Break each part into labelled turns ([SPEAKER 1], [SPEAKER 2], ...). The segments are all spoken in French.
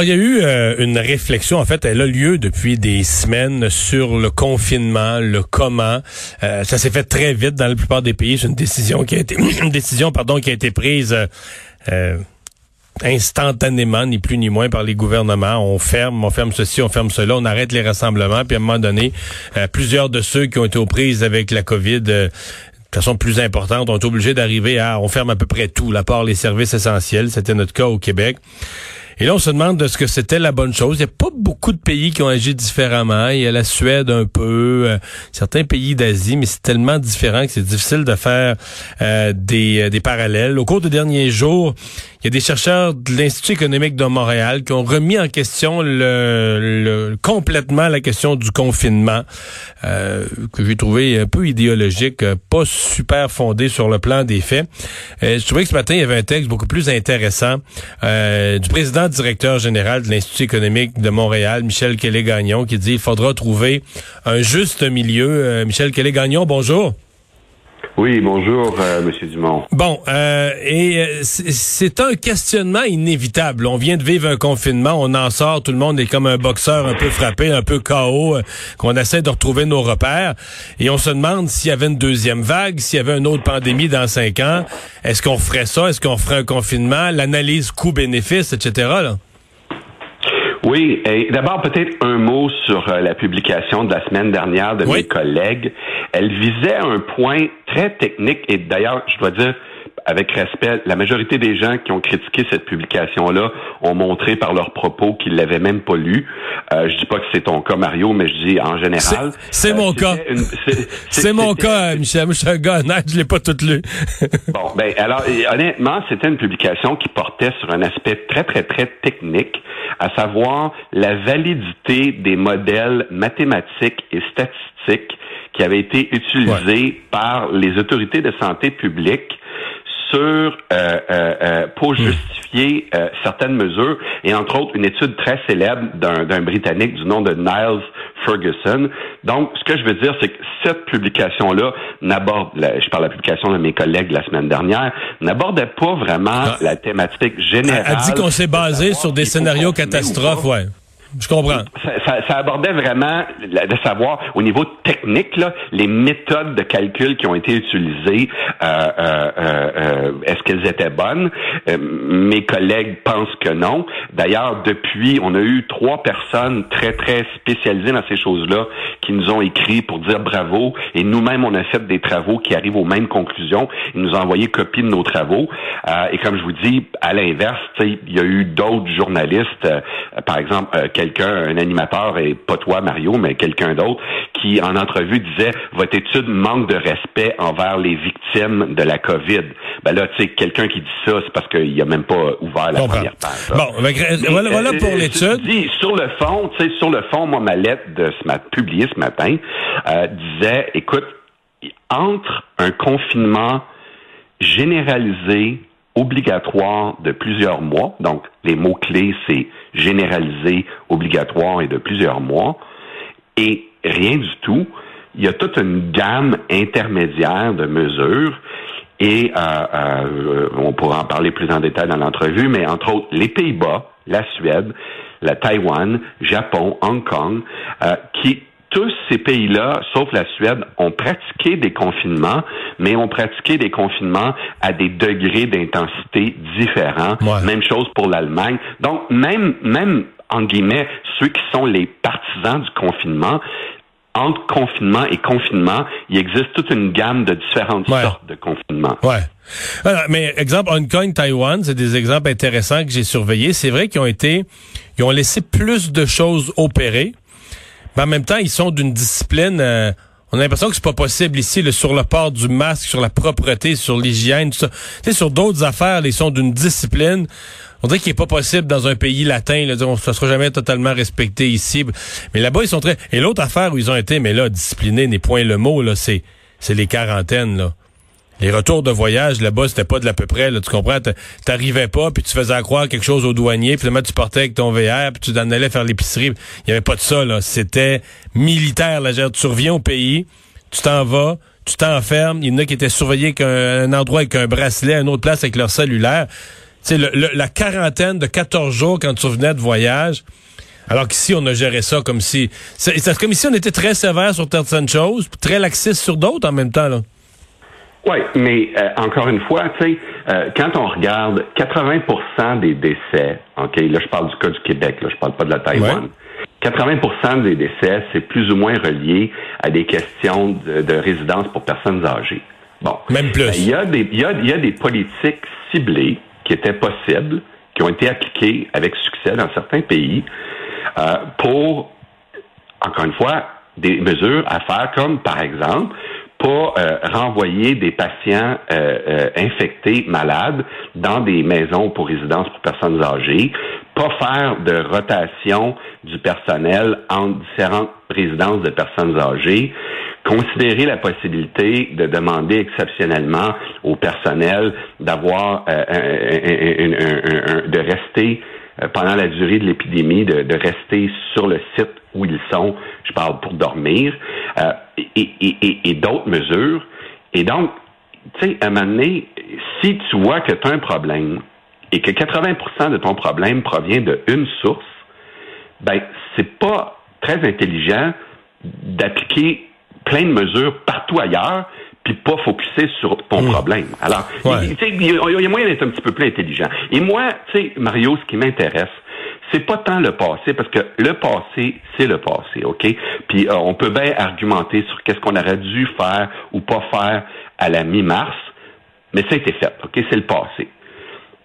[SPEAKER 1] Il y a eu euh, une réflexion, en fait, elle a lieu depuis des semaines sur le confinement, le comment. Euh, ça s'est fait très vite dans la plupart des pays. C'est une décision qui a été, une décision, pardon, qui a été prise euh, instantanément, ni plus ni moins, par les gouvernements. On ferme, on ferme ceci, on ferme cela, on arrête les rassemblements. Puis à un moment donné, plusieurs de ceux qui ont été aux prises avec la COVID de façon plus importante, ont été obligés d'arriver à, on ferme à peu près tout, la part les services essentiels. C'était notre cas au Québec. Et là, on se demande de ce que c'était la bonne chose. Il n'y a pas beaucoup de pays qui ont agi différemment. Il y a la Suède un peu, euh, certains pays d'Asie, mais c'est tellement différent que c'est difficile de faire euh, euh, des parallèles. Au cours des derniers jours, il y a des chercheurs de l'Institut économique de Montréal qui ont remis en question le, complètement la question du confinement, euh, que j'ai trouvé un peu idéologique, pas super fondé sur le plan des faits. Euh, je trouvais que ce matin, il y avait un texte beaucoup plus intéressant euh, du président directeur général de l'Institut économique de Montréal, Michel Kelly-Gagnon, qui dit il faudra trouver un juste milieu. Michel Kelly-Gagnon, bonjour.
[SPEAKER 2] Oui, bonjour, euh, Monsieur Dumont.
[SPEAKER 1] Bon, euh, et euh, c'est un questionnement inévitable. On vient de vivre un confinement, on en sort, tout le monde est comme un boxeur un peu frappé, un peu KO, euh, qu'on essaie de retrouver nos repères, et on se demande s'il y avait une deuxième vague, s'il y avait une autre pandémie dans cinq ans, est-ce qu'on ferait ça, est-ce qu'on ferait un confinement, l'analyse coût-bénéfice, etc.
[SPEAKER 2] Oui, et d'abord peut-être un mot sur euh, la publication de la semaine dernière de mes collègues. Elle visait un point très technique et d'ailleurs, je dois dire, avec respect, la majorité des gens qui ont critiqué cette publication-là ont montré par leurs propos qu'ils l'avaient même pas lu. Euh, je dis pas que c'est ton cas, Mario, mais je dis en général.
[SPEAKER 1] C'est mon cas. C'est mon cas, Michel. Je suis un gars honnête, je l'ai pas tout lu.
[SPEAKER 2] bon, ben alors honnêtement, c'était une publication qui portait sur un aspect très très très technique, à savoir la validité des modèles mathématiques et statistiques qui avaient été utilisés par les autorités de santé publique sur euh, euh, euh, pour hmm. justifier certaines mesures et entre autres une étude très célèbre d'un Britannique du nom de Niles Ferguson. Donc, ce que je veux dire, c'est que cette publication-là n'aborde, je parle de la publication de mes collègues la semaine dernière, n'abordait pas vraiment ah. la thématique générale.
[SPEAKER 1] Elle dit qu'on s'est basé sur des scénarios catastrophes, ouais. Je comprends.
[SPEAKER 2] Ça, abordait vraiment de savoir au niveau technique là, les méthodes de calcul qui ont été utilisées. Euh, euh, euh, est-ce qu'elles étaient bonnes? Mes collègues pensent que non. D'ailleurs, depuis, on a eu trois personnes très très spécialisées dans ces choses-là qui nous ont écrit pour dire bravo. Et nous-mêmes, on a fait des travaux qui arrivent aux mêmes conclusions. Ils nous ont envoyé copie de nos travaux. et comme je vous dis, à l'inverse, il y a eu d'autres journalistes, par exemple quelqu'un, un animateur, et pas toi, Mario, mais quelqu'un d'autre, qui, en entrevue, disait Votre étude manque de respect envers les victimes de la COVID. Ben là, tu sais, quelqu'un qui dit ça, c'est parce qu'il a même pas ouvert la première page.
[SPEAKER 1] Bon, voilà, voilà, pour euh, l'étude.
[SPEAKER 2] Sur le fond, tu sais, sur le fond, moi, ma lettre de ce matin, publiée ce matin, euh, disait, écoute, entre un confinement généralisé obligatoire de plusieurs mois. Donc, les mots-clés, c'est généralisé, obligatoire et de plusieurs mois. Et rien du tout. Il y a toute une gamme intermédiaire de mesures et euh, euh, on pourra en parler plus en détail dans l'entrevue, mais entre autres les Pays-Bas, la Suède, la Taïwan, Japon, Hong Kong, euh, qui tous ces pays-là, sauf la Suède, ont pratiqué des confinements, mais ont pratiqué des confinements à des degrés d'intensité différents. Même chose pour l'Allemagne. Donc, même, même, en guillemets, ceux qui sont les partisans du confinement, entre confinement et confinement, il existe toute une gamme de différentes sortes de confinement.
[SPEAKER 1] Ouais. Alors, mais exemple, Hong Kong, Taïwan, c'est des exemples intéressants que j'ai surveillés. C'est vrai qu'ils ont été, ils ont laissé plus de choses opérer. Mais en même temps, ils sont d'une discipline. Euh, on a l'impression que c'est pas possible ici, sur le port du masque, sur la propreté, sur l'hygiène, tout ça. Tu sais, sur d'autres affaires, ils sont d'une discipline. On dirait qu'il est pas possible dans un pays latin, là, on, ça sera jamais totalement respecté ici. Mais là-bas, ils sont très. Et l'autre affaire où ils ont été, mais là, disciplinés n'est point le mot, là, c'est, c'est les quarantaines, là les retours de voyage là-bas, c'était pas de l'à peu près, là, tu comprends? T'arrivais pas, puis tu faisais croire quelque chose au douanier, puis finalement tu partais avec ton VR, puis tu t'en allais faire l'épicerie. Il y avait pas de ça, là. C'était militaire, là. Tu reviens au pays, tu t'en vas, tu t'enfermes. Il y en a qui étaient surveillés qu'un endroit avec un bracelet, une autre place avec leur cellulaire. la quarantaine de 14 jours quand tu revenais de voyage. Alors qu'ici, on a géré ça comme si... C'est comme si on était très sévère sur certaines choses, très laxiste sur d'autres en même temps. Là.
[SPEAKER 2] Oui, mais euh, encore une fois, tu sais, euh, quand on regarde 80% des décès, OK, là je parle du cas du Québec, là je parle pas de la Taïwan. 80% des décès, c'est plus ou moins relié à des questions de, résidence pour personnes âgées.
[SPEAKER 1] Bon. Même plus.
[SPEAKER 2] Il y, a des, il, y a, il y a des politiques ciblées qui étaient possibles, qui ont été appliquées avec succès dans certains pays euh, pour, encore une fois, des mesures à faire comme, par exemple, pas euh, renvoyer des patients euh, euh, infectés, malades, dans des maisons pour résidence pour personnes âgées, pas faire de rotation du personnel entre différentes résidences de personnes âgées, considérer la possibilité de demander exceptionnellement au personnel d'avoir de rester pendant la durée de l'épidémie, de, de, rester sur le site où ils sont, je parle pour dormir, euh, et, et, et, d'autres mesures. Et donc, tu sais, à un moment donné, si tu vois que tu as un problème et que 80% de ton problème provient d'une source, ben, c'est pas très intelligent d'appliquer plein de mesures partout ailleurs puis pas focuser sur ton hmm. problème. Alors, il, y a moyen d'être un petit peu plus intelligent. Et moi, tu sais, Mario, ce qui m'intéresse, c'est pas tant le passé, parce que le passé, c'est le passé, OK? Puis euh, on peut bien argumenter sur qu'est-ce qu'on aurait dû faire ou pas faire à la mi-mars, mais ça a été fait, OK? C'est le passé.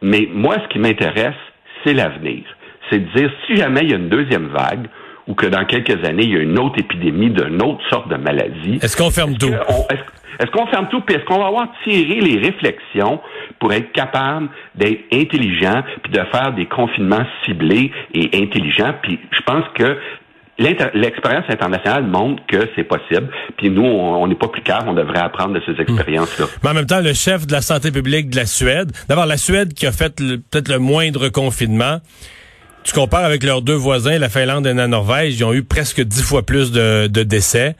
[SPEAKER 2] Mais moi, ce qui m'intéresse, c'est l'avenir. C'est de dire, si jamais il y a une deuxième vague, ou que dans quelques années, il y a une autre épidémie d'une autre sorte de maladie.
[SPEAKER 1] Est-ce qu'on ferme tout?
[SPEAKER 2] Est-ce qu'on ferme tout? Puis est-ce qu'on va avoir tiré les réflexions pour être capable d'être intelligent puis de faire des confinements ciblés et intelligents? Puis je pense que L'expérience internationale montre que c'est possible. Puis nous, on n'est pas plus calme, on devrait apprendre de ces expériences-là.
[SPEAKER 1] Mais en même temps, le chef de la santé publique de la Suède, d'abord la Suède qui a fait peut-être le moindre confinement, tu compares avec leurs deux voisins, la Finlande et la Norvège, ils ont eu presque dix fois plus de, de décès.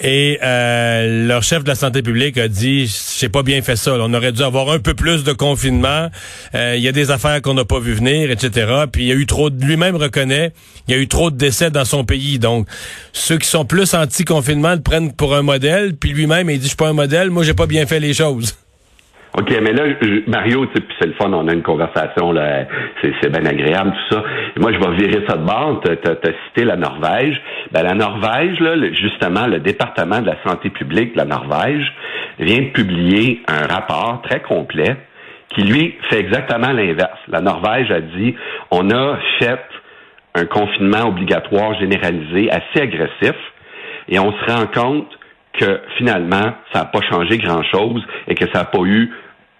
[SPEAKER 1] Et euh, leur chef de la santé publique a dit, j'ai pas bien fait ça. On aurait dû avoir un peu plus de confinement. Euh, il y a des affaires qu'on n'a pas vu venir, etc. Puis il y a eu trop. Lui-même reconnaît, il y a eu trop de décès dans son pays. Donc ceux qui sont plus anti-confinement le prennent pour un modèle. Puis lui-même, il dit, je suis pas un modèle. Moi, j'ai pas bien fait les choses.
[SPEAKER 2] OK, mais là, Mario, tu sais, c'est le fun, on a une conversation, là, c'est bien agréable, tout ça. moi, je vais virer ça de bord. Tu as, cité la Norvège. Ben, la Norvège, là, justement, le département de la santé publique de la Norvège vient de publier un rapport très complet qui, lui, fait exactement l'inverse. La Norvège a dit, on a fait un confinement obligatoire généralisé assez agressif et on se rend compte que finalement, ça n'a pas changé grand-chose et que ça n'a pas eu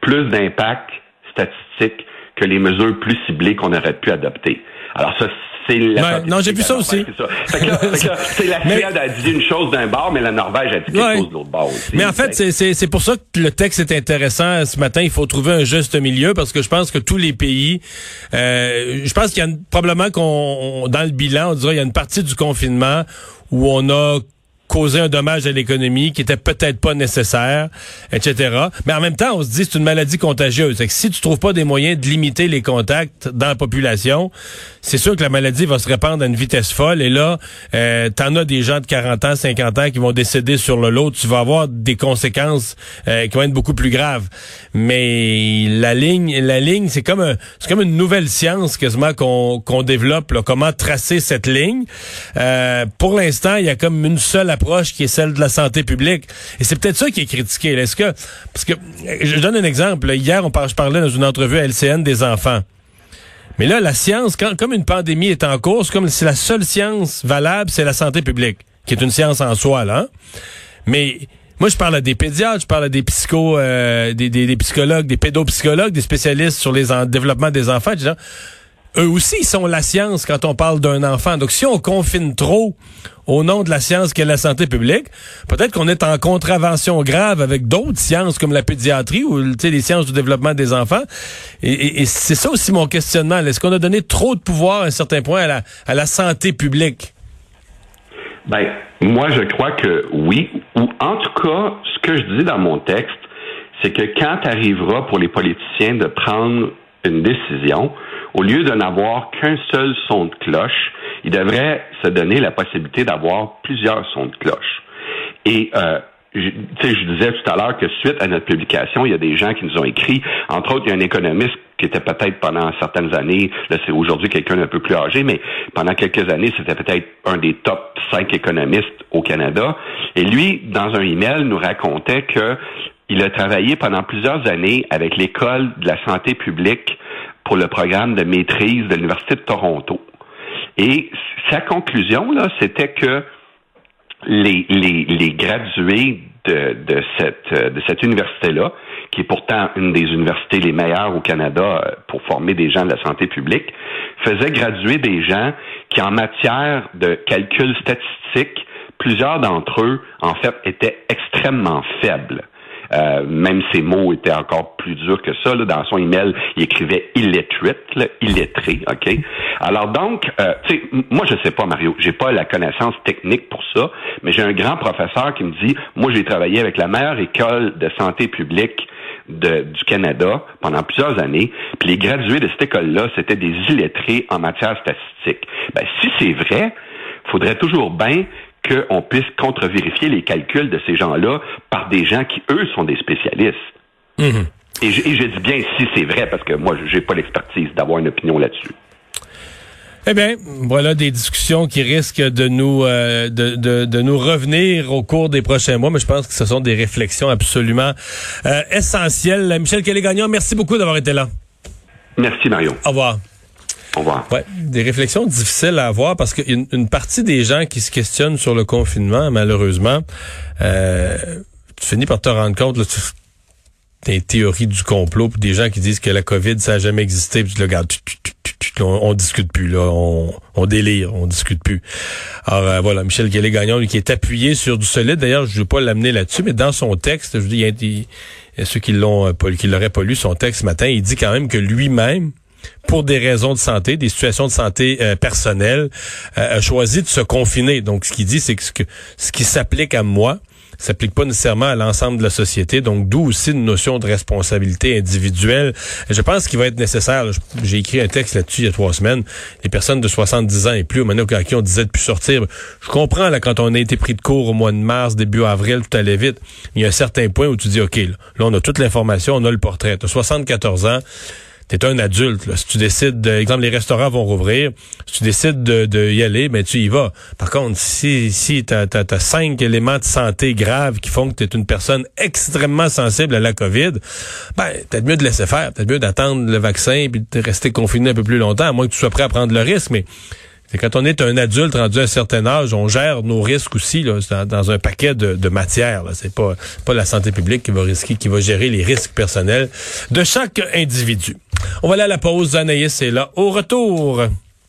[SPEAKER 2] plus d'impact statistique que les mesures plus ciblées qu'on aurait pu adopter. Alors ça, c'est
[SPEAKER 1] la... non, j'ai vu ça aussi.
[SPEAKER 2] C'est la Suède a dit une chose d'un bord, mais la Norvège a dit quelque chose de l'autre bord aussi.
[SPEAKER 1] Mais en fait, c'est pour ça que le texte est intéressant ce matin. Il faut trouver un juste milieu parce que je pense que tous les pays, euh, je pense qu'il y a probablement qu'on dans le bilan, on dirait il y a une partie du confinement où on a causer un dommage à l'économie qui était peut-être pas nécessaire, etc. Mais en même temps, on se dit c'est une maladie contagieuse. que si tu trouves pas des moyens de limiter les contacts dans la population, c'est sûr que la maladie va se répandre à une vitesse folle. Et là, euh, t'en as des gens de 40 ans, 50 ans qui vont décéder sur le lot. Tu vas avoir des conséquences euh, qui vont être beaucoup plus graves. Mais la ligne, la ligne, c'est comme c'est comme une nouvelle science quasiment qu'on qu'on développe. Là, comment tracer cette ligne? Euh, Pour l'instant, il y a comme une seule approche qui est celle de la santé publique. Et c'est peut-être ça qui est critiqué. Est-ce que parce que je donne un exemple. Hier, on je parlais dans une entrevue à LCN des enfants. Mais là, la science, comme une pandémie est en cours, comme si la seule science valable, c'est la santé publique, qui est une science en soi, là. Hein. Mais moi, je parle à des pédiatres, je parle à des psychos, euh, des, psychologues, des pédopsychologues, des spécialistes sur les développement des enfants eux aussi ils sont la science quand on parle d'un enfant. Donc si on confine trop au nom de la science qu'est la santé publique, peut-être qu'on est en contravention grave avec d'autres sciences comme la pédiatrie ou les sciences du développement des enfants. Et, c'est ça aussi mon questionnement. Est-ce qu'on a donné trop de pouvoir à un certain point à la, à la santé publique?
[SPEAKER 2] Ben, moi, je crois que oui. Ou en tout cas, ce que je dis dans mon texte, c'est que quand arrivera pour les politiciens de prendre une décision, au lieu de n'avoir qu'un seul son de cloche, il devrait se donner la possibilité d'avoir plusieurs sons de cloche. Et euh, je, je disais tout à l'heure que suite à notre publication, il y a des gens qui nous ont écrit, entre autres, il y a un économiste qui était peut-être pendant certaines années, là c'est aujourd'hui quelqu'un d'un peu plus âgé, mais pendant quelques années, c'était peut-être un des top cinq économistes au Canada. Et lui, dans un email, nous racontait que il a travaillé pendant plusieurs années avec l'école de la santé publique pour le programme de maîtrise de l'Université de Toronto. Et sa conclusion, là, c'était que les, les, les gradués de, de cette, de cette université-là, qui est pourtant une des universités les meilleures au Canada euh, pour former des gens de la santé publique, faisaient graduer des gens qui, en matière de calcul statistique, plusieurs d'entre eux, en fait, étaient extrêmement faibles. Euh, même ses mots étaient encore plus durs que ça. Là. Dans son email, il écrivait illiterate, là, illettré, OK? Alors donc, euh, tu sais, moi je sais pas, Mario, j'ai pas la connaissance technique pour ça, mais j'ai un grand professeur qui me dit, moi j'ai travaillé avec la meilleure école de santé publique du Canada pendant plusieurs années, puis les gradués de cette école-là, c'était des illettrés en matière statistique. Ben, si c'est vrai, faudrait toujours bien qu'on puisse contre-vérifier les calculs de ces gens-là par des gens qui, eux, sont des spécialistes.
[SPEAKER 1] Mhm.
[SPEAKER 2] Et, je, et je dis bien si c'est vrai, parce que moi, j'ai pas l'expertise d'avoir une opinion là-dessus.
[SPEAKER 1] Eh bien, voilà des discussions qui risquent de nous euh, de, de, de, nous revenir au cours des prochains mois, mais je pense que ce sont des réflexions absolument euh, essentielles. Michel Kelly-Gagnon, merci beaucoup d'avoir été là.
[SPEAKER 2] Merci, Mario.
[SPEAKER 1] Au revoir. Ouais, des réflexions difficiles à avoir parce qu'une une partie des gens qui se questionnent sur le confinement, malheureusement, euh, tu finis par te rendre compte, là, tu, des théories du complot, puis des gens qui disent que la COVID, ça n'a jamais existé, puis tu le regardes, on, on, discute plus, là, on, on délire, on discute plus. Alors euh, voilà, Michel Guélé-Gagnon, lui, qui est appuyé sur du solide, d'ailleurs, je ne veux pas l'amener là-dessus, mais dans son texte, je dis, il y a, ceux qui l'ont pas, qui l'auraient pas lu, son texte ce matin, il dit quand même que lui-même, pour des raisons de santé, des situations de santé euh, personnelles, euh, a choisi de se confiner. Donc, ce qu'il dit, c'est que ce, que, ce qui s'applique à moi, s'applique pas nécessairement à l'ensemble de la société. Donc, d'où aussi une notion de responsabilité individuelle. Je pense qu'il va être nécessaire. J'ai écrit un texte là-dessus il y a trois semaines. Les personnes de 70 ans et plus, au moment à qui on disait de plus sortir, je comprends là quand on a été pris de court au mois de mars, début avril, tout allait vite. Il y a un certain point où tu dis, OK, là, là on a toute l'information, on a le portrait. Tu as 74 ans t'es un adulte. Là. Si tu décides, de, exemple, les restaurants vont rouvrir, si tu décides de, de y aller, ben tu y vas. Par contre, si, si tu as, cinq éléments de santé graves qui font que tu es une personne extrêmement sensible à la COVID, ben peut-être mieux de laisser faire, peut-être mieux d'attendre le vaccin puis de rester confiné un peu plus longtemps, à moins que tu sois prêt à prendre le risque, mais quand on est un adulte rendu à un certain âge, on gère nos risques aussi là, dans, un paquet de, de matières. C'est pas pas la santé publique qui va risquer, qui va gérer les risques personnels de chaque individu. On va aller à la pause. Anaïs est là. Au retour.